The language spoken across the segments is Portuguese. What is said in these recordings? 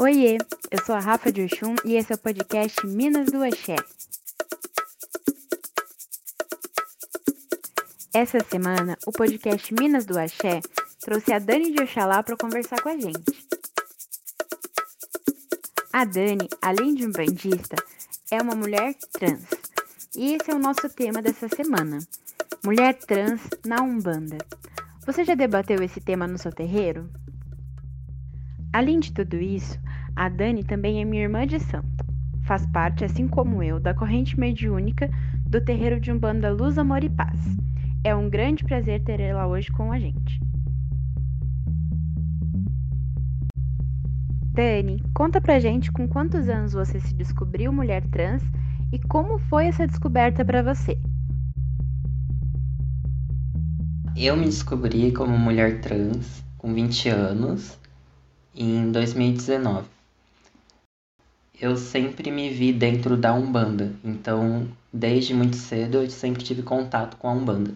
Oiê, eu sou a Rafa de Oxum e esse é o podcast Minas do Axé. Essa semana, o podcast Minas do Axé trouxe a Dani de Oxalá para conversar com a gente. A Dani, além de um bandista, é uma mulher trans. E esse é o nosso tema dessa semana: Mulher trans na Umbanda. Você já debateu esse tema no seu terreiro? Além de tudo isso, a Dani também é minha irmã de santo. Faz parte, assim como eu, da corrente mediúnica do terreiro de Umbanda Luz, Amor e Paz. É um grande prazer ter ela hoje com a gente. Dani, conta pra gente com quantos anos você se descobriu mulher trans e como foi essa descoberta para você. Eu me descobri como mulher trans com 20 anos em 2019. Eu sempre me vi dentro da Umbanda, então desde muito cedo eu sempre tive contato com a Umbanda.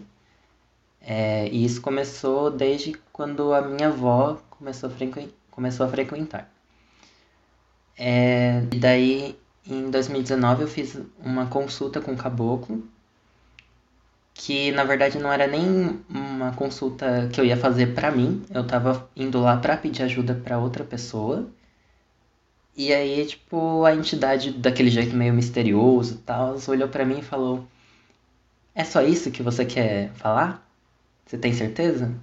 É, e isso começou desde quando a minha avó começou a, começou a frequentar. É, e daí, em 2019, eu fiz uma consulta com o caboclo, que na verdade não era nem uma consulta que eu ia fazer para mim, eu tava indo lá para pedir ajuda para outra pessoa. E aí, tipo, a entidade daquele jeito meio misterioso e tal, olhou para mim e falou: "É só isso que você quer falar? Você tem certeza?"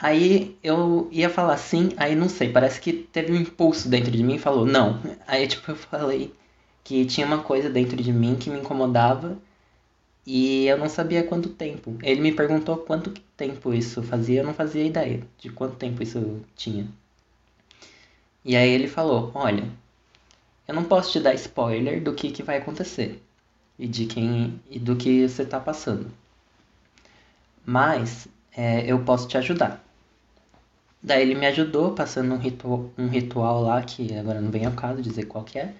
Aí eu ia falar sim, aí não sei, parece que teve um impulso dentro de mim e falou não. Aí tipo eu falei que tinha uma coisa dentro de mim que me incomodava e eu não sabia quanto tempo. Ele me perguntou quanto tempo isso fazia, eu não fazia ideia de quanto tempo isso tinha. E aí ele falou: Olha, eu não posso te dar spoiler do que, que vai acontecer e de quem e do que você está passando, mas é, eu posso te ajudar. Daí ele me ajudou passando um ritual, um ritual lá que agora não vem ao caso dizer qual que é,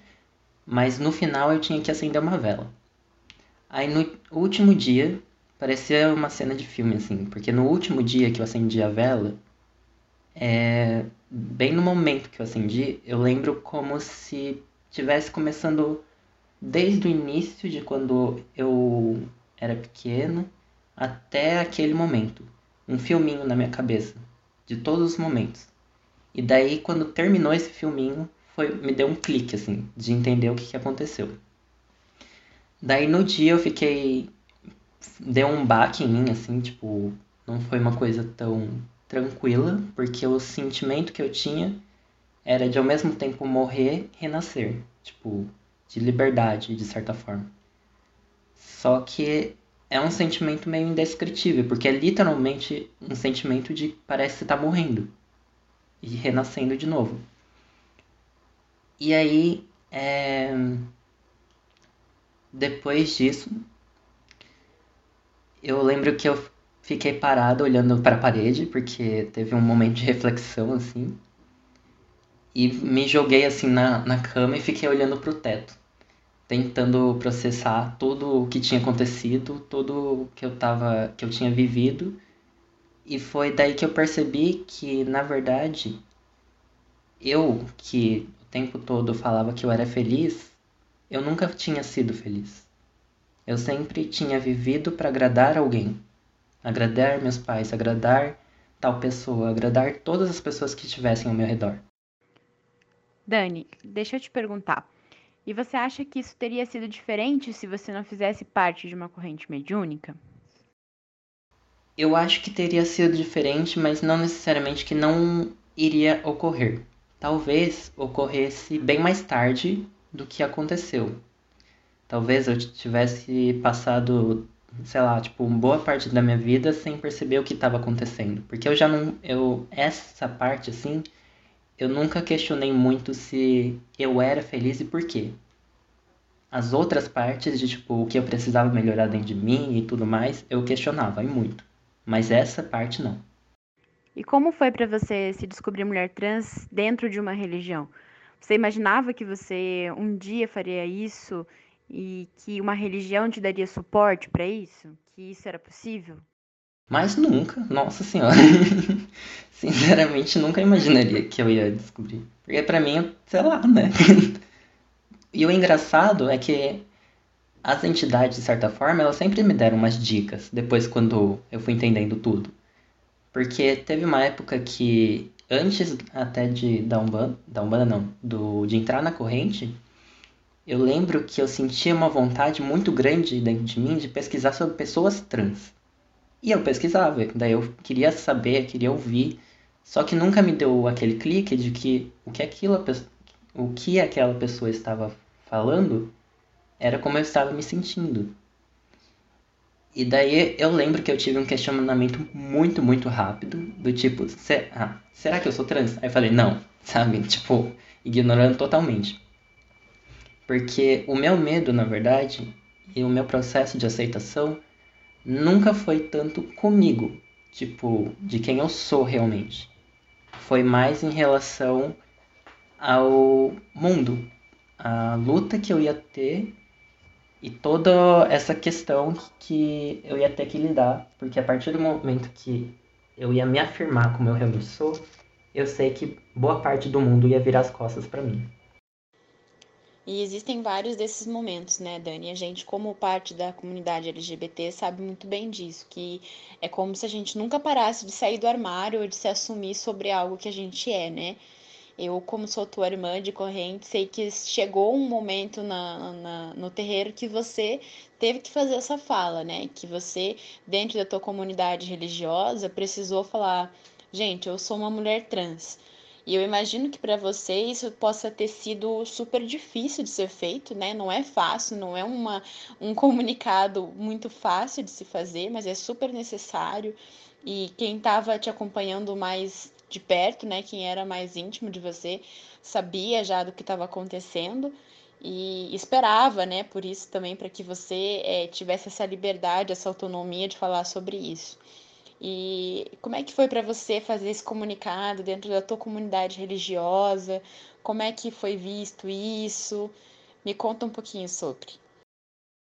mas no final eu tinha que acender uma vela. Aí no último dia, parecia uma cena de filme, assim, porque no último dia que eu acendi a vela, é, bem no momento que eu acendi, eu lembro como se tivesse começando desde o início de quando eu era pequena até aquele momento. Um filminho na minha cabeça, de todos os momentos. E daí, quando terminou esse filminho, foi, me deu um clique, assim, de entender o que, que aconteceu. Daí no dia eu fiquei. Deu um baque em mim, assim, tipo, não foi uma coisa tão tranquila, porque o sentimento que eu tinha era de ao mesmo tempo morrer renascer, tipo, de liberdade, de certa forma. Só que é um sentimento meio indescritível, porque é literalmente um sentimento de parece que você tá morrendo e renascendo de novo. E aí, é depois disso, eu lembro que eu fiquei parado olhando para a parede, porque teve um momento de reflexão assim. E me joguei assim na, na cama e fiquei olhando para o teto, tentando processar tudo o que tinha acontecido, tudo que eu tava, que eu tinha vivido. E foi daí que eu percebi que, na verdade, eu que o tempo todo falava que eu era feliz, eu nunca tinha sido feliz. Eu sempre tinha vivido para agradar alguém. Agradar meus pais, agradar tal pessoa, agradar todas as pessoas que estivessem ao meu redor. Dani, deixa eu te perguntar. E você acha que isso teria sido diferente se você não fizesse parte de uma corrente mediúnica? Eu acho que teria sido diferente, mas não necessariamente que não iria ocorrer. Talvez ocorresse bem mais tarde do que aconteceu. Talvez eu tivesse passado, sei lá, tipo, boa parte da minha vida sem perceber o que estava acontecendo. Porque eu já não. Eu, essa parte, assim, eu nunca questionei muito se eu era feliz e por quê. As outras partes de, tipo, o que eu precisava melhorar dentro de mim e tudo mais, eu questionava, e muito. Mas essa parte não. E como foi para você se descobrir mulher trans dentro de uma religião? Você imaginava que você um dia faria isso e que uma religião te daria suporte para isso? Que isso era possível? Mas nunca, nossa senhora. Sinceramente, nunca imaginaria que eu ia descobrir. Porque pra mim, sei lá, né? e o engraçado é que as entidades, de certa forma, elas sempre me deram umas dicas depois quando eu fui entendendo tudo. Porque teve uma época que, antes até de da Umbanda, da não, do, de entrar na corrente, eu lembro que eu sentia uma vontade muito grande dentro de mim de pesquisar sobre pessoas trans. E eu pesquisava, daí eu queria saber, queria ouvir, só que nunca me deu aquele clique de que o que aquilo, o que aquela pessoa estava falando era como eu estava me sentindo. E daí eu lembro que eu tive um questionamento muito, muito rápido, do tipo, ah, será que eu sou trans? Aí eu falei, não, sabe? Tipo, ignorando totalmente. Porque o meu medo, na verdade, e o meu processo de aceitação nunca foi tanto comigo, tipo, de quem eu sou realmente. Foi mais em relação ao mundo, a luta que eu ia ter e toda essa questão que eu ia ter que lidar, porque a partir do momento que eu ia me afirmar como eu realmente sou, eu sei que boa parte do mundo ia virar as costas para mim. E existem vários desses momentos, né, Dani? A gente, como parte da comunidade LGBT, sabe muito bem disso, que é como se a gente nunca parasse de sair do armário ou de se assumir sobre algo que a gente é, né? Eu, como sou tua irmã de corrente, sei que chegou um momento na, na, no terreiro que você teve que fazer essa fala, né? Que você, dentro da tua comunidade religiosa, precisou falar: gente, eu sou uma mulher trans. E eu imagino que para você isso possa ter sido super difícil de ser feito, né? Não é fácil, não é uma, um comunicado muito fácil de se fazer, mas é super necessário. E quem estava te acompanhando mais de perto, né? Quem era mais íntimo de você, sabia já do que estava acontecendo e esperava, né? Por isso também para que você é, tivesse essa liberdade, essa autonomia de falar sobre isso. E como é que foi para você fazer esse comunicado dentro da tua comunidade religiosa? Como é que foi visto isso? Me conta um pouquinho sobre.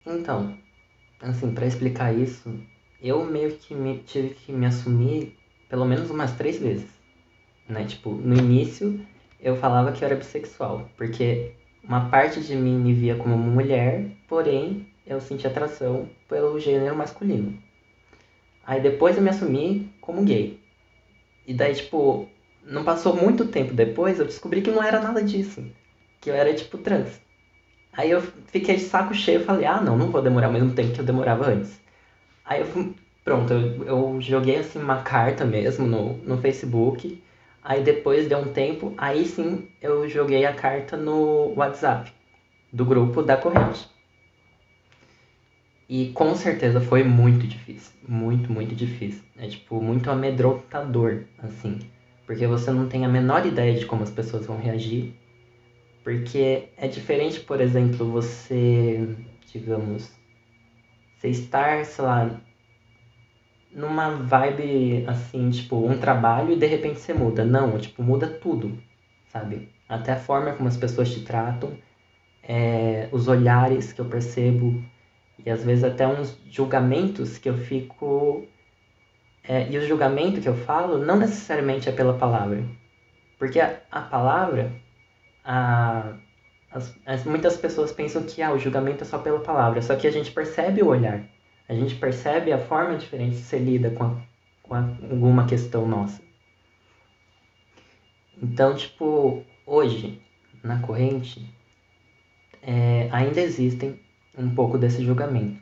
Então, assim, para explicar isso, eu meio que me, tive que me assumir pelo menos umas três vezes, né? Tipo, no início eu falava que eu era bissexual, porque uma parte de mim me via como mulher, porém eu sentia atração pelo gênero masculino. Aí depois eu me assumi como gay. E daí, tipo, não passou muito tempo depois, eu descobri que não era nada disso. Que eu era, tipo, trans. Aí eu fiquei de saco cheio e falei, ah, não, não vou demorar o mesmo tempo que eu demorava antes. Aí eu fui, pronto, eu, eu joguei, assim, uma carta mesmo no, no Facebook. Aí depois de um tempo, aí sim eu joguei a carta no WhatsApp do grupo da corrente. E com certeza foi muito difícil. Muito, muito difícil. É tipo, muito amedrontador, assim. Porque você não tem a menor ideia de como as pessoas vão reagir. Porque é diferente, por exemplo, você, digamos, você estar, sei lá, numa vibe assim, tipo, um trabalho e de repente você muda. Não, tipo, muda tudo, sabe? Até a forma como as pessoas te tratam, é, os olhares que eu percebo, e às vezes até uns julgamentos que eu fico. É, e o julgamento que eu falo não necessariamente é pela palavra. Porque a, a palavra, a, as, as, muitas pessoas pensam que ah, o julgamento é só pela palavra, só que a gente percebe o olhar, a gente percebe a forma diferente de ser lida com, a, com alguma questão nossa. Então, tipo, hoje, na corrente, é, ainda existem um pouco desse julgamento.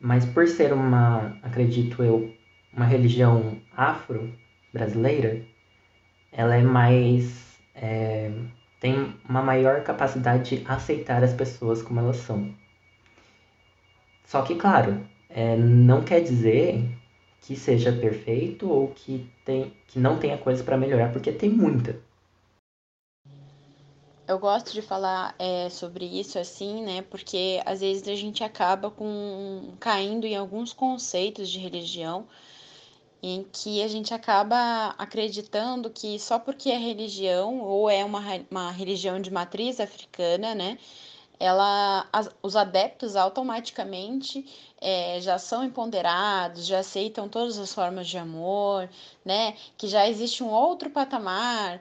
Mas por ser uma, acredito eu, uma religião afro-brasileira, ela é mais. É, tem uma maior capacidade de aceitar as pessoas como elas são. Só que, claro, é, não quer dizer que seja perfeito ou que, tem, que não tenha coisa para melhorar, porque tem muita. Eu gosto de falar é, sobre isso assim, né? Porque às vezes a gente acaba com caindo em alguns conceitos de religião em que a gente acaba acreditando que só porque é religião ou é uma, uma religião de matriz africana, né? ela, as, os adeptos automaticamente é, já são empoderados, já aceitam todas as formas de amor, né? Que já existe um outro patamar.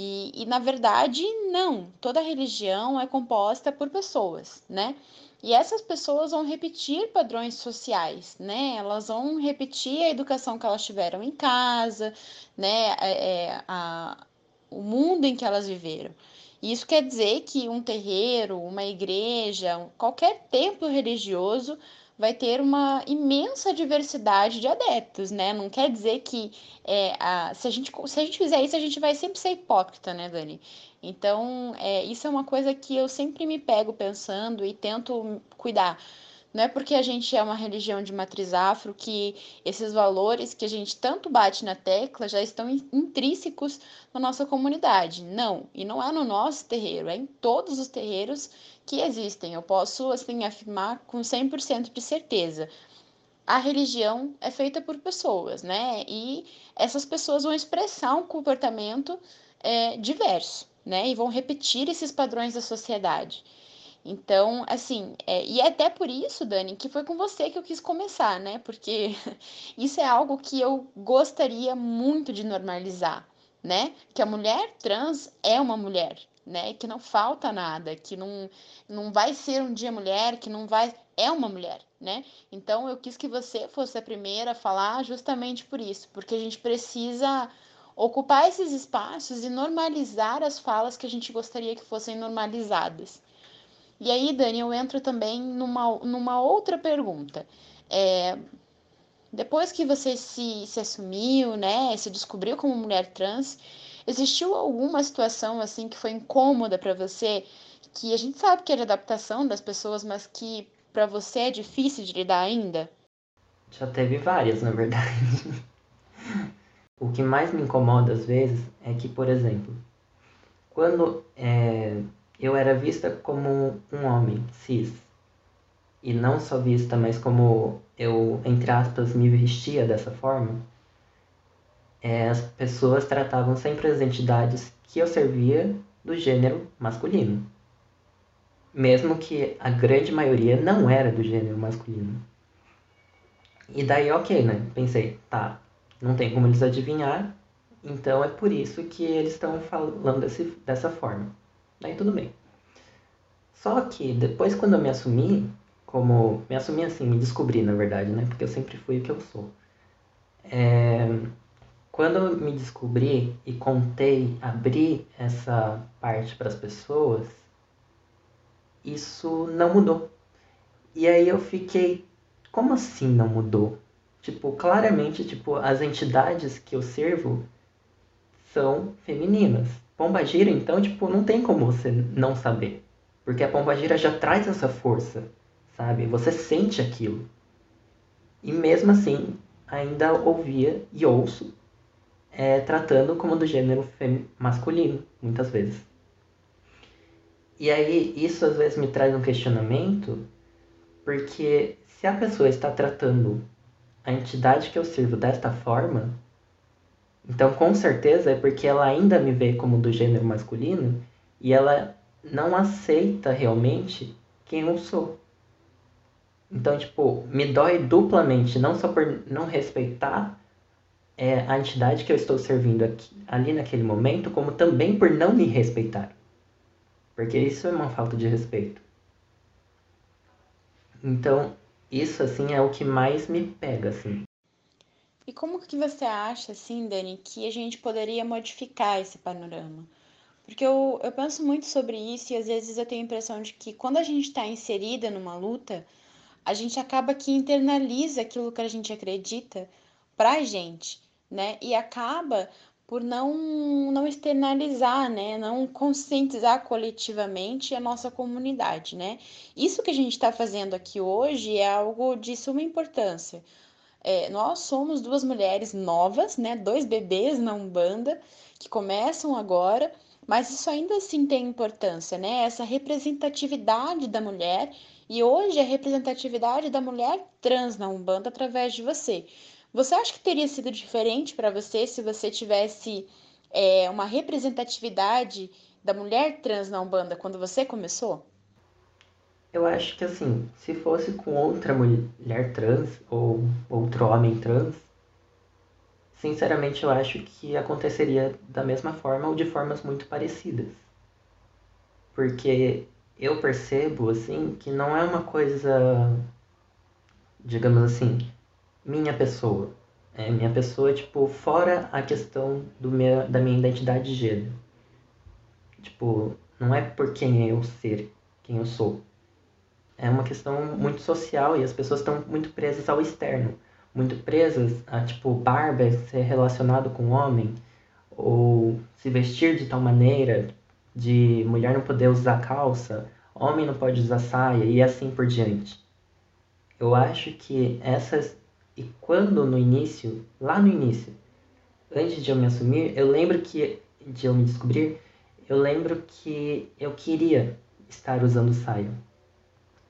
E, e na verdade, não. Toda religião é composta por pessoas, né? E essas pessoas vão repetir padrões sociais, né? Elas vão repetir a educação que elas tiveram em casa, né? É, é a, o mundo em que elas viveram. Isso quer dizer que um terreiro, uma igreja, qualquer templo religioso vai ter uma imensa diversidade de adeptos, né? Não quer dizer que é, a, se, a gente, se a gente fizer isso, a gente vai sempre ser hipócrita, né, Dani? Então, é, isso é uma coisa que eu sempre me pego pensando e tento cuidar. Não é porque a gente é uma religião de matriz afro que esses valores que a gente tanto bate na tecla já estão intrínsecos na nossa comunidade. Não, e não é no nosso terreiro, é em todos os terreiros que existem. Eu posso assim afirmar com 100% de certeza. A religião é feita por pessoas, né? E essas pessoas vão expressar um comportamento é, diverso, né? E vão repetir esses padrões da sociedade. Então, assim, é, e é até por isso, Dani, que foi com você que eu quis começar, né? Porque isso é algo que eu gostaria muito de normalizar, né? Que a mulher trans é uma mulher, né? Que não falta nada, que não, não vai ser um dia mulher, que não vai. É uma mulher, né? Então eu quis que você fosse a primeira a falar justamente por isso, porque a gente precisa ocupar esses espaços e normalizar as falas que a gente gostaria que fossem normalizadas. E aí, Dani, eu entro também numa, numa outra pergunta. É, depois que você se, se assumiu, né, se descobriu como mulher trans, existiu alguma situação assim que foi incômoda para você, que a gente sabe que é de adaptação das pessoas, mas que para você é difícil de lidar ainda? Já teve várias, na verdade. o que mais me incomoda às vezes é que, por exemplo, quando é, eu era vista como um homem cis. E não só vista, mas como eu, entre aspas, me vestia dessa forma, é, as pessoas tratavam sempre as entidades que eu servia do gênero masculino. Mesmo que a grande maioria não era do gênero masculino. E daí, ok, né? Pensei, tá, não tem como eles adivinhar, então é por isso que eles estão falando desse, dessa forma. Daí tudo bem. Só que depois quando eu me assumi, como. Me assumi assim, me descobri na verdade, né? Porque eu sempre fui o que eu sou. É, quando eu me descobri e contei, abri essa parte para as pessoas, isso não mudou. E aí eu fiquei, como assim não mudou? Tipo, claramente, tipo, as entidades que eu servo são femininas. Pomba gira, então, tipo, não tem como você não saber. Porque a pomba gira já traz essa força, sabe? Você sente aquilo. E mesmo assim, ainda ouvia e ouço é, tratando como do gênero masculino, muitas vezes. E aí, isso às vezes me traz um questionamento, porque se a pessoa está tratando a entidade que eu sirvo desta forma, então, com certeza é porque ela ainda me vê como do gênero masculino e ela não aceita realmente quem eu sou. Então, tipo, me dói duplamente, não só por não respeitar é, a entidade que eu estou servindo aqui, ali naquele momento, como também por não me respeitar. Porque isso é uma falta de respeito. Então, isso, assim, é o que mais me pega, assim. E como que você acha, assim, Dani, que a gente poderia modificar esse panorama? Porque eu, eu penso muito sobre isso e às vezes eu tenho a impressão de que quando a gente está inserida numa luta, a gente acaba que internaliza aquilo que a gente acredita pra gente, né? E acaba por não, não externalizar, né? Não conscientizar coletivamente a nossa comunidade, né? Isso que a gente está fazendo aqui hoje é algo de suma importância é, nós somos duas mulheres novas, né? Dois bebês na Umbanda que começam agora, mas isso ainda assim tem importância, né? Essa representatividade da mulher e hoje a representatividade da mulher trans na Umbanda através de você. Você acha que teria sido diferente para você se você tivesse é, uma representatividade da mulher trans na Umbanda quando você começou? Eu acho que assim, se fosse com outra mulher trans ou outro homem trans, sinceramente eu acho que aconteceria da mesma forma ou de formas muito parecidas. Porque eu percebo assim que não é uma coisa digamos assim, minha pessoa. É minha pessoa, tipo, fora a questão do minha, da minha identidade de gênero. Tipo, não é por quem eu ser, quem eu sou. É uma questão muito social e as pessoas estão muito presas ao externo. Muito presas a, tipo, barba ser relacionado com homem, ou se vestir de tal maneira, de mulher não poder usar calça, homem não pode usar saia e assim por diante. Eu acho que essas. E quando no início, lá no início, antes de eu me assumir, eu lembro que. de eu me descobrir, eu lembro que eu queria estar usando saia.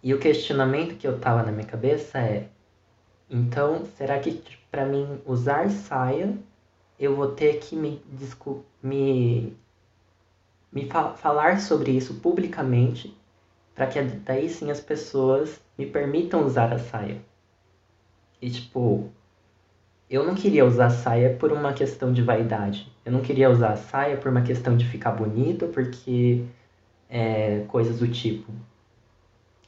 E o questionamento que eu tava na minha cabeça é: então, será que para mim usar saia, eu vou ter que me, me, me fa falar sobre isso publicamente para que daí sim as pessoas me permitam usar a saia. E tipo, eu não queria usar saia por uma questão de vaidade. Eu não queria usar a saia por uma questão de ficar bonito, porque é, coisas do tipo.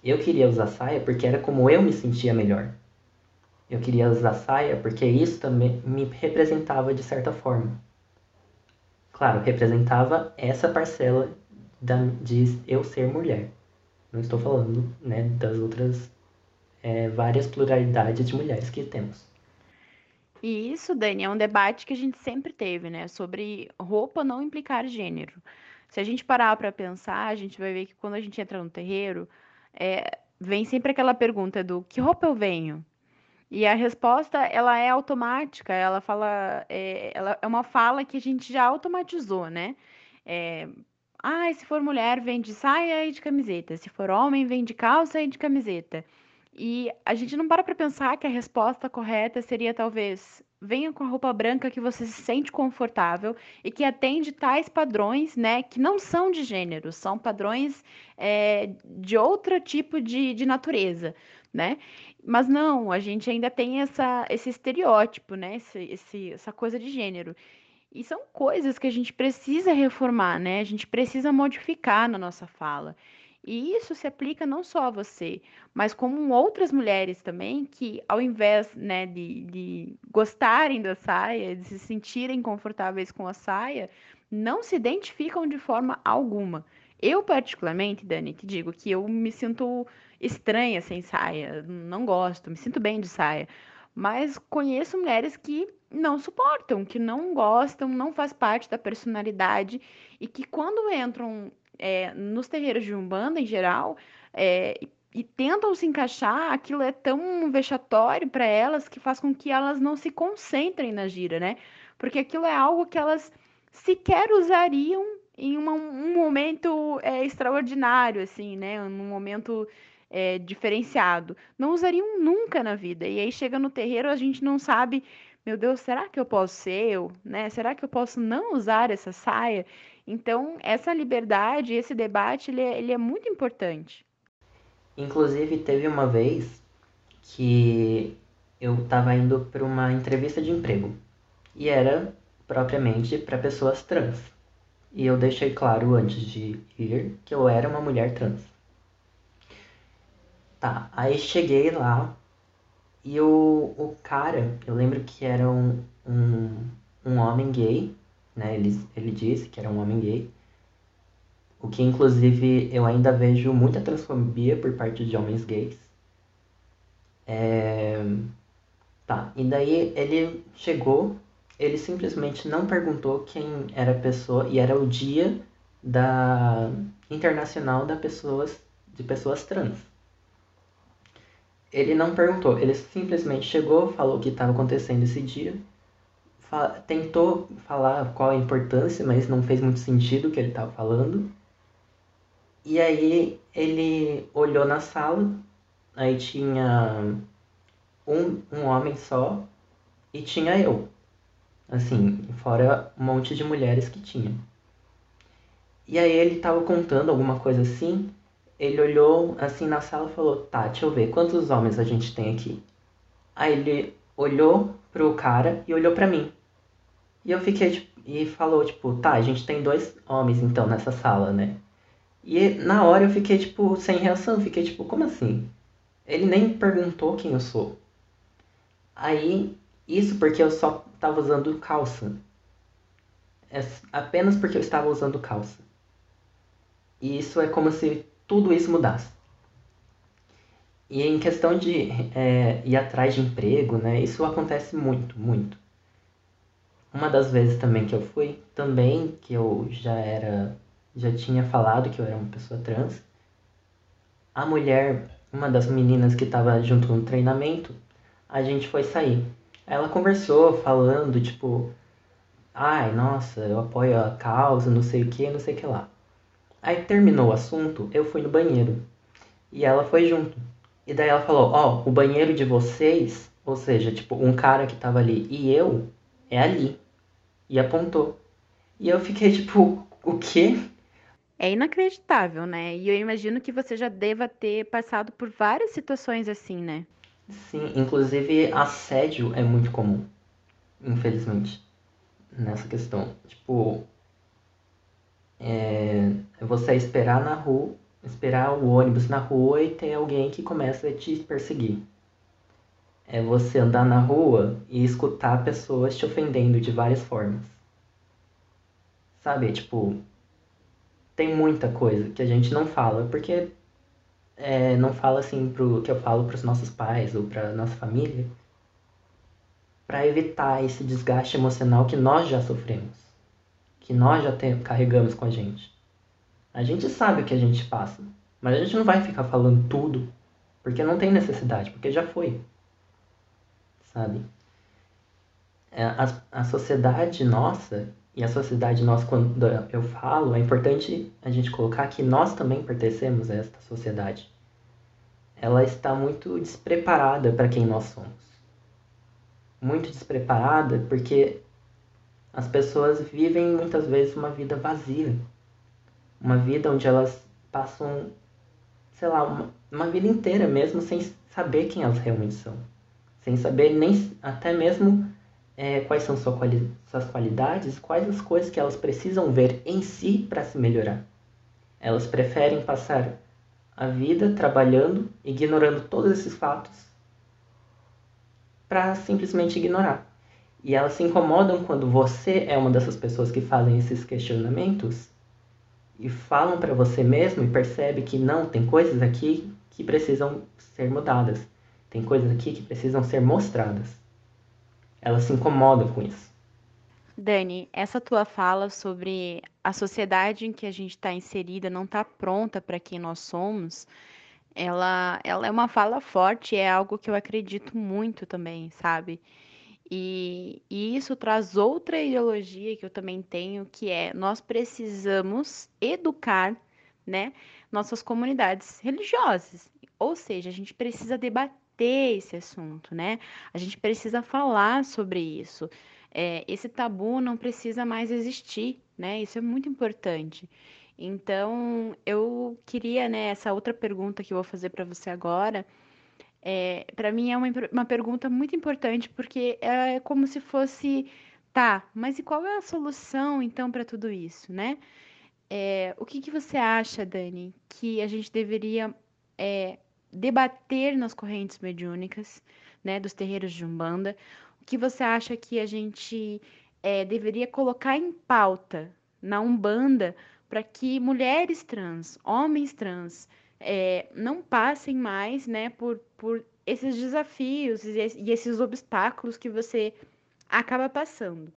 Eu queria usar saia porque era como eu me sentia melhor. Eu queria usar saia porque isso também me representava de certa forma. Claro, representava essa parcela de eu ser mulher. Não estou falando né, das outras é, várias pluralidades de mulheres que temos. E isso, Dani, é um debate que a gente sempre teve, né? Sobre roupa não implicar gênero. Se a gente parar para pensar, a gente vai ver que quando a gente entra no terreiro, é, vem sempre aquela pergunta do que roupa eu venho? E a resposta, ela é automática, ela fala, é, ela é uma fala que a gente já automatizou, né? É, ah, se for mulher, vem de saia e de camiseta. Se for homem, vem de calça e de camiseta. E a gente não para para pensar que a resposta correta seria talvez venha com a roupa branca que você se sente confortável e que atende tais padrões, né, que não são de gênero, são padrões é, de outro tipo de, de natureza, né? Mas não, a gente ainda tem essa, esse estereótipo, né, esse, esse, essa coisa de gênero. E são coisas que a gente precisa reformar, né? A gente precisa modificar na nossa fala. E isso se aplica não só a você, mas como outras mulheres também, que ao invés né, de, de gostarem da saia, de se sentirem confortáveis com a saia, não se identificam de forma alguma. Eu, particularmente, Dani, te digo que eu me sinto estranha sem saia, não gosto, me sinto bem de saia. Mas conheço mulheres que não suportam, que não gostam, não faz parte da personalidade e que quando entram é, nos terreiros de Umbanda em geral é, e, tentam se encaixar, aquilo é tão vexatório para elas que faz com que elas não se concentrem na gira, né? Porque aquilo é algo que elas sequer usariam em uma, um momento é, extraordinário, assim, né? Num momento é, diferenciado. Não usariam nunca na vida. E aí chega no terreiro, a gente não sabe, meu Deus, será que eu posso ser eu? Né? Será que eu posso não usar essa saia? Então, essa liberdade, esse debate, ele é, ele é muito importante. Inclusive, teve uma vez que eu estava indo para uma entrevista de emprego e era propriamente para pessoas trans. E eu deixei claro antes de ir que eu era uma mulher trans. Tá, aí cheguei lá e o, o cara, eu lembro que era um, um, um homem gay, né? Ele, ele disse que era um homem gay. O que inclusive eu ainda vejo muita transfobia por parte de homens gays. É... Tá, e daí ele chegou, ele simplesmente não perguntou quem era a pessoa, e era o dia da Internacional da pessoas, de Pessoas Trans. Ele não perguntou, ele simplesmente chegou, falou o que estava acontecendo esse dia, tentou falar qual a importância, mas não fez muito sentido o que ele estava falando. E aí ele olhou na sala, aí tinha um, um homem só e tinha eu. Assim, fora um monte de mulheres que tinha. E aí ele estava contando alguma coisa assim, ele olhou assim na sala e falou: Tá, deixa eu ver, quantos homens a gente tem aqui? Aí ele olhou pro cara e olhou para mim. E eu fiquei, tipo, e falou, tipo, tá, a gente tem dois homens então nessa sala, né? E na hora eu fiquei, tipo, sem reação, fiquei, tipo, como assim? Ele nem perguntou quem eu sou. Aí, isso porque eu só tava usando calça. É apenas porque eu estava usando calça. E isso é como se tudo isso mudasse. E em questão de é, ir atrás de emprego, né? Isso acontece muito, muito. Uma das vezes também que eu fui, também que eu já era, já tinha falado que eu era uma pessoa trans, a mulher, uma das meninas que estava junto no treinamento, a gente foi sair. Ela conversou, falando, tipo, ai, nossa, eu apoio a causa, não sei o que, não sei o que lá. Aí terminou o assunto, eu fui no banheiro. E ela foi junto. E daí ela falou, ó, oh, o banheiro de vocês, ou seja, tipo, um cara que tava ali e eu, é ali. E apontou. E eu fiquei tipo, o quê? É inacreditável, né? E eu imagino que você já deva ter passado por várias situações assim, né? Sim, inclusive assédio é muito comum, infelizmente, nessa questão. Tipo, é, é você esperar na rua, esperar o ônibus na rua e ter alguém que começa a te perseguir é você andar na rua e escutar pessoas te ofendendo de várias formas. Sabe, tipo, tem muita coisa que a gente não fala, porque é, não fala assim pro que eu falo para os nossos pais ou para nossa família, para evitar esse desgaste emocional que nós já sofremos, que nós já tem, carregamos com a gente. A gente sabe o que a gente passa, mas a gente não vai ficar falando tudo, porque não tem necessidade, porque já foi sabe? É, a, a sociedade nossa, e a sociedade nossa, quando eu falo, é importante a gente colocar que nós também pertencemos a esta sociedade. Ela está muito despreparada para quem nós somos. Muito despreparada porque as pessoas vivem muitas vezes uma vida vazia. Uma vida onde elas passam, sei lá, uma, uma vida inteira mesmo sem saber quem elas realmente são sem saber nem até mesmo é, quais são sua quali suas qualidades, quais as coisas que elas precisam ver em si para se melhorar. Elas preferem passar a vida trabalhando, ignorando todos esses fatos, para simplesmente ignorar. E elas se incomodam quando você é uma dessas pessoas que fazem esses questionamentos e falam para você mesmo e percebe que não, tem coisas aqui que precisam ser mudadas. Tem coisas aqui que precisam ser mostradas. Elas se incomodam com isso. Dani, essa tua fala sobre a sociedade em que a gente está inserida não está pronta para quem nós somos, ela, ela é uma fala forte, é algo que eu acredito muito também, sabe? E, e isso traz outra ideologia que eu também tenho, que é nós precisamos educar, né, nossas comunidades religiosas. Ou seja, a gente precisa debater debater esse assunto, né? A gente precisa falar sobre isso. É, esse tabu não precisa mais existir, né? Isso é muito importante. Então, eu queria, né, essa outra pergunta que eu vou fazer para você agora, é, para mim é uma, uma pergunta muito importante, porque é como se fosse, tá, mas e qual é a solução, então, para tudo isso, né? É, o que, que você acha, Dani, que a gente deveria é, debater nas correntes mediúnicas, né, dos terreiros de Umbanda. O que você acha que a gente é, deveria colocar em pauta na Umbanda para que mulheres trans, homens trans, é, não passem mais né, por, por esses desafios e esses obstáculos que você acaba passando?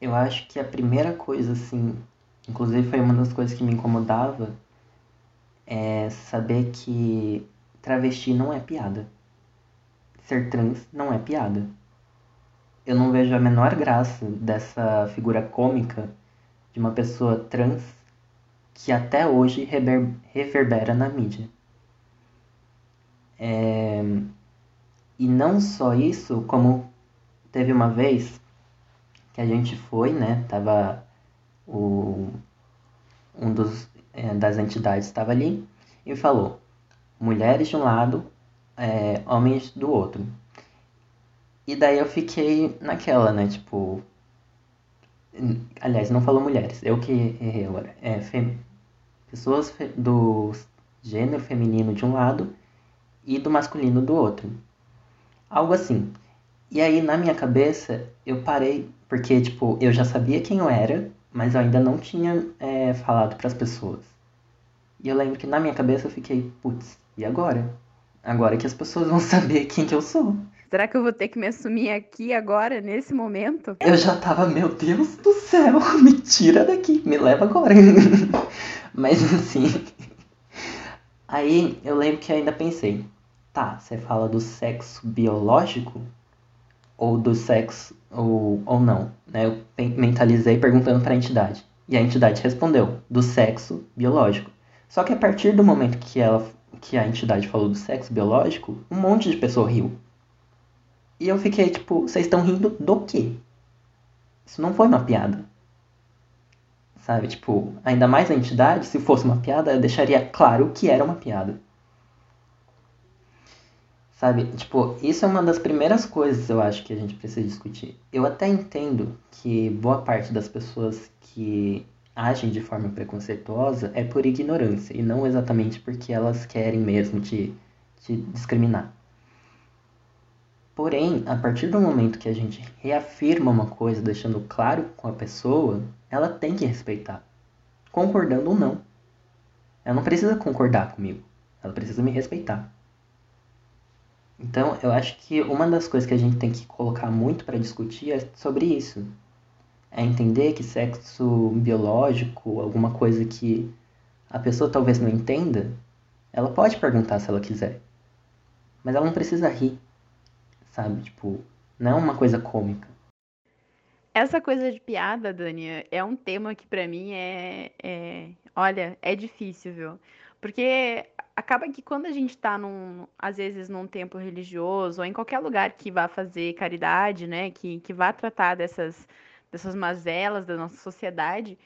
Eu acho que a primeira coisa, assim, inclusive foi uma das coisas que me incomodava, é saber que travesti não é piada. Ser trans não é piada. Eu não vejo a menor graça dessa figura cômica de uma pessoa trans que até hoje rever reverbera na mídia. É... E não só isso, como teve uma vez que a gente foi, né? Tava o... um dos das entidades estava ali e falou: mulheres de um lado, é, homens do outro. E daí eu fiquei naquela, né? Tipo. Aliás, não falou mulheres, eu que errei agora. É, fem... Pessoas do gênero feminino de um lado e do masculino do outro. Algo assim. E aí, na minha cabeça, eu parei, porque, tipo, eu já sabia quem eu era, mas eu ainda não tinha é, falado para as pessoas. E eu lembro que na minha cabeça eu fiquei, putz, e agora? Agora que as pessoas vão saber quem que eu sou. Será que eu vou ter que me assumir aqui agora, nesse momento? Eu já tava, meu Deus do céu, me tira daqui, me leva agora. Mas assim. Aí eu lembro que ainda pensei, tá, você fala do sexo biológico? Ou do sexo ou, ou não? Né? Eu mentalizei perguntando para a entidade. E a entidade respondeu, do sexo biológico. Só que a partir do momento que ela que a entidade falou do sexo biológico, um monte de pessoa riu. E eu fiquei tipo, vocês estão rindo do quê? Isso não foi uma piada. Sabe, tipo, ainda mais a entidade, se fosse uma piada, deixaria claro que era uma piada. Sabe, tipo, isso é uma das primeiras coisas eu acho que a gente precisa discutir. Eu até entendo que boa parte das pessoas que agem de forma preconceituosa é por ignorância e não exatamente porque elas querem mesmo te, te discriminar. Porém, a partir do momento que a gente reafirma uma coisa, deixando claro com a pessoa, ela tem que respeitar, concordando ou não. Ela não precisa concordar comigo, ela precisa me respeitar. Então, eu acho que uma das coisas que a gente tem que colocar muito para discutir é sobre isso é entender que sexo biológico, alguma coisa que a pessoa talvez não entenda, ela pode perguntar se ela quiser. Mas ela não precisa rir, sabe? Tipo, não é uma coisa cômica. Essa coisa de piada, Dani, é um tema que para mim é, é, Olha, é difícil, viu? Porque acaba que quando a gente tá num, às vezes num templo religioso ou em qualquer lugar que vá fazer caridade, né, que, que vá tratar dessas dessas mazelas da nossa sociedade,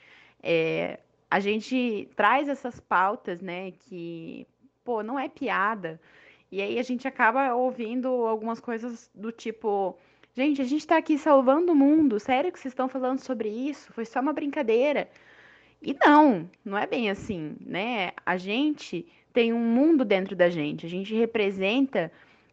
é, a gente traz essas pautas, né, que, pô, não é piada. E aí a gente acaba ouvindo algumas coisas do tipo, gente, a gente está aqui salvando o mundo, sério que vocês estão falando sobre isso? Foi só uma brincadeira. E não, não é bem assim, né? A gente tem um mundo dentro da gente, a gente representa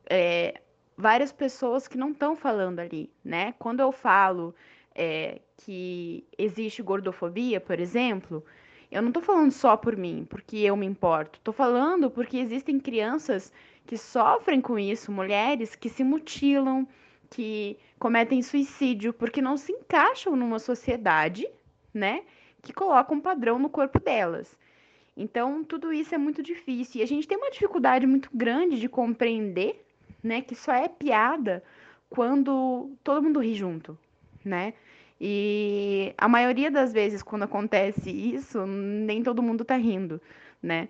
é, várias pessoas que não estão falando ali, né? Quando eu falo é, que existe gordofobia, por exemplo, eu não estou falando só por mim, porque eu me importo. Estou falando porque existem crianças que sofrem com isso, mulheres que se mutilam, que cometem suicídio porque não se encaixam numa sociedade, né, que coloca um padrão no corpo delas. Então, tudo isso é muito difícil e a gente tem uma dificuldade muito grande de compreender, né, que só é piada quando todo mundo ri junto, né? E a maioria das vezes, quando acontece isso, nem todo mundo tá rindo, né?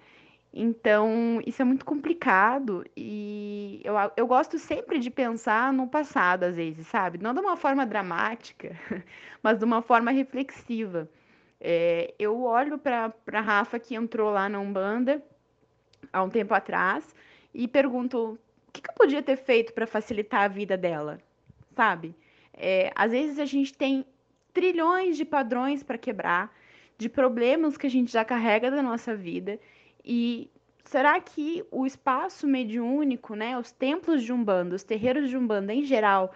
Então, isso é muito complicado e eu, eu gosto sempre de pensar no passado, às vezes, sabe? Não de uma forma dramática, mas de uma forma reflexiva. É, eu olho para a Rafa que entrou lá na Umbanda há um tempo atrás e pergunto o que, que eu podia ter feito para facilitar a vida dela, sabe? É, às vezes a gente tem trilhões de padrões para quebrar, de problemas que a gente já carrega da nossa vida. E será que o espaço mediúnico, né, os templos de Umbanda, os terreiros de Umbanda em geral,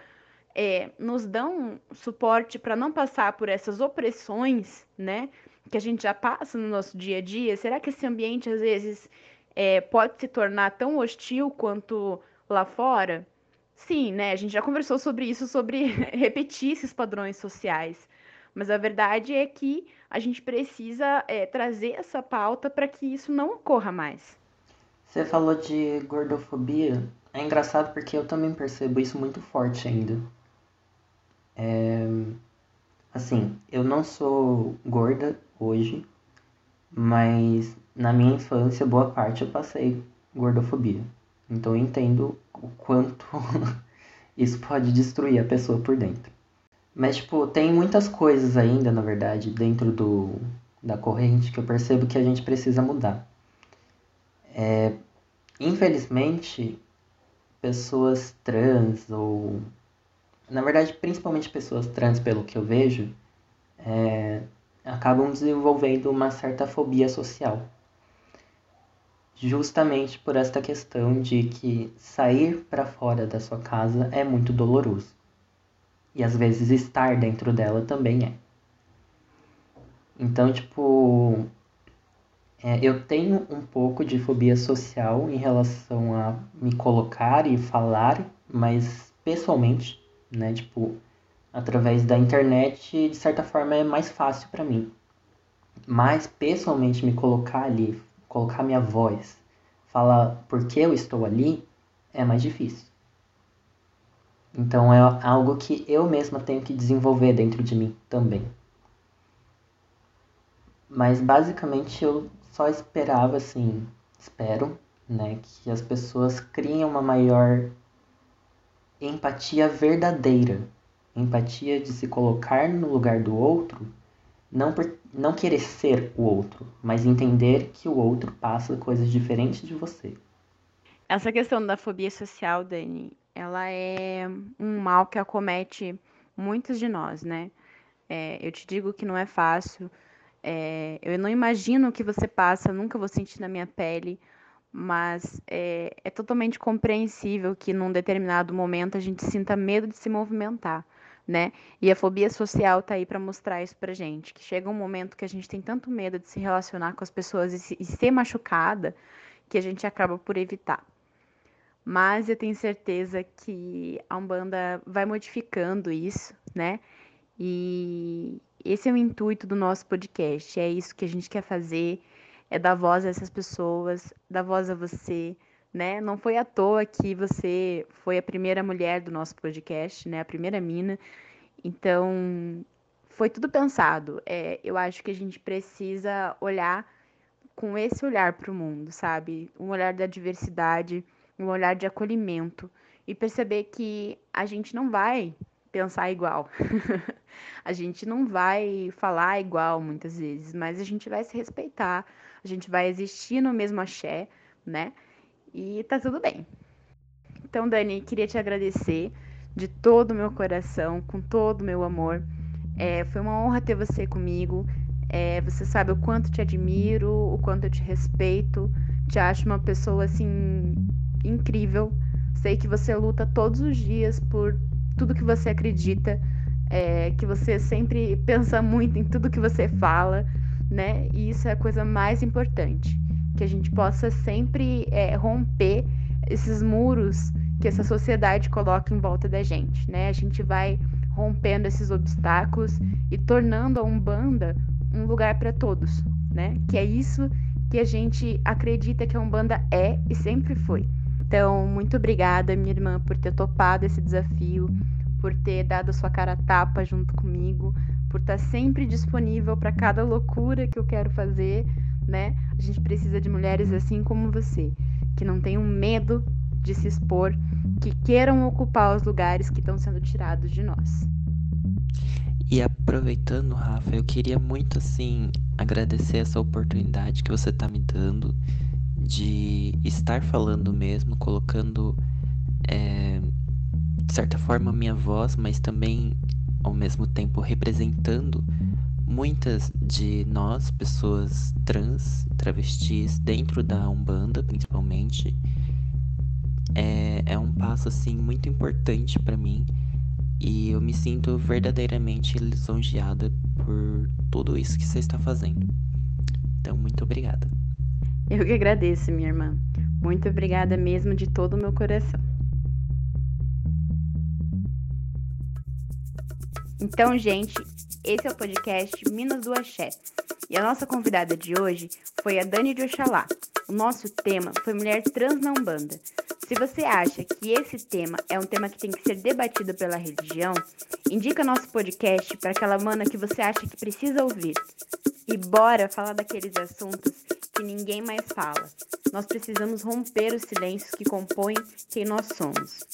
é, nos dão suporte para não passar por essas opressões, né, que a gente já passa no nosso dia a dia? Será que esse ambiente às vezes é, pode se tornar tão hostil quanto lá fora? Sim, né? A gente já conversou sobre isso, sobre repetir esses padrões sociais. Mas a verdade é que a gente precisa é, trazer essa pauta para que isso não ocorra mais. Você falou de gordofobia. É engraçado porque eu também percebo isso muito forte ainda. É... Assim, eu não sou gorda hoje, mas na minha infância, boa parte eu passei gordofobia. Então eu entendo o quanto isso pode destruir a pessoa por dentro. Mas, tipo, tem muitas coisas ainda, na verdade, dentro do, da corrente que eu percebo que a gente precisa mudar. É, infelizmente, pessoas trans ou na verdade principalmente pessoas trans pelo que eu vejo é, acabam desenvolvendo uma certa fobia social. Justamente por esta questão de que sair para fora da sua casa é muito doloroso. E às vezes estar dentro dela também é. Então tipo é, eu tenho um pouco de fobia social em relação a me colocar e falar, mas pessoalmente, né? Tipo, através da internet, de certa forma é mais fácil para mim. Mas pessoalmente me colocar ali, colocar minha voz, falar por que eu estou ali, é mais difícil. Então é algo que eu mesma tenho que desenvolver dentro de mim também. Mas basicamente eu só esperava, assim, espero, né, que as pessoas criem uma maior empatia verdadeira. Empatia de se colocar no lugar do outro, não, por, não querer ser o outro, mas entender que o outro passa coisas diferentes de você. Essa questão da fobia social, Dani, ela é um mal que acomete muitos de nós, né? É, eu te digo que não é fácil, é, eu não imagino o que você passa, nunca vou sentir na minha pele, mas é, é totalmente compreensível que num determinado momento a gente sinta medo de se movimentar, né? E a fobia social tá aí para mostrar isso pra gente, que chega um momento que a gente tem tanto medo de se relacionar com as pessoas e, se, e ser machucada que a gente acaba por evitar. Mas eu tenho certeza que a Umbanda vai modificando isso, né? E, esse é o intuito do nosso podcast. É isso que a gente quer fazer, é dar voz a essas pessoas, dar voz a você, né? Não foi à toa que você foi a primeira mulher do nosso podcast, né? A primeira mina. Então, foi tudo pensado. É, eu acho que a gente precisa olhar com esse olhar para o mundo, sabe? Um olhar da diversidade, um olhar de acolhimento e perceber que a gente não vai pensar igual. a gente não vai falar igual muitas vezes, mas a gente vai se respeitar, a gente vai existir no mesmo axé, né? E tá tudo bem. Então, Dani, queria te agradecer de todo o meu coração, com todo o meu amor. É, foi uma honra ter você comigo. É, você sabe o quanto te admiro, o quanto eu te respeito. Te acho uma pessoa assim incrível. Sei que você luta todos os dias por tudo que você acredita, é, que você sempre pensa muito em tudo que você fala, né? E isso é a coisa mais importante, que a gente possa sempre é, romper esses muros que essa sociedade coloca em volta da gente, né? A gente vai rompendo esses obstáculos e tornando a Umbanda um lugar para todos, né? Que é isso que a gente acredita que a Umbanda é e sempre foi. Então, muito obrigada, minha irmã, por ter topado esse desafio, por ter dado sua cara a tapa junto comigo, por estar sempre disponível para cada loucura que eu quero fazer, né? A gente precisa de mulheres assim como você, que não tenham medo de se expor, que queiram ocupar os lugares que estão sendo tirados de nós. E aproveitando, Rafa, eu queria muito assim agradecer essa oportunidade que você está me dando de estar falando mesmo, colocando, é, de certa forma, minha voz, mas também ao mesmo tempo representando muitas de nós, pessoas trans, travestis, dentro da Umbanda principalmente. É, é um passo assim muito importante para mim e eu me sinto verdadeiramente lisonjeada por tudo isso que você está fazendo. Então, muito obrigada. Eu que agradeço, minha irmã. Muito obrigada mesmo de todo o meu coração. Então, gente, esse é o podcast Minas do Axé. E a nossa convidada de hoje foi a Dani de Oxalá. O nosso tema foi Mulher Trans na Umbanda. Se você acha que esse tema é um tema que tem que ser debatido pela religião, indica nosso podcast para aquela mana que você acha que precisa ouvir. E bora falar daqueles assuntos que ninguém mais fala. Nós precisamos romper os silêncios que compõem quem nós somos.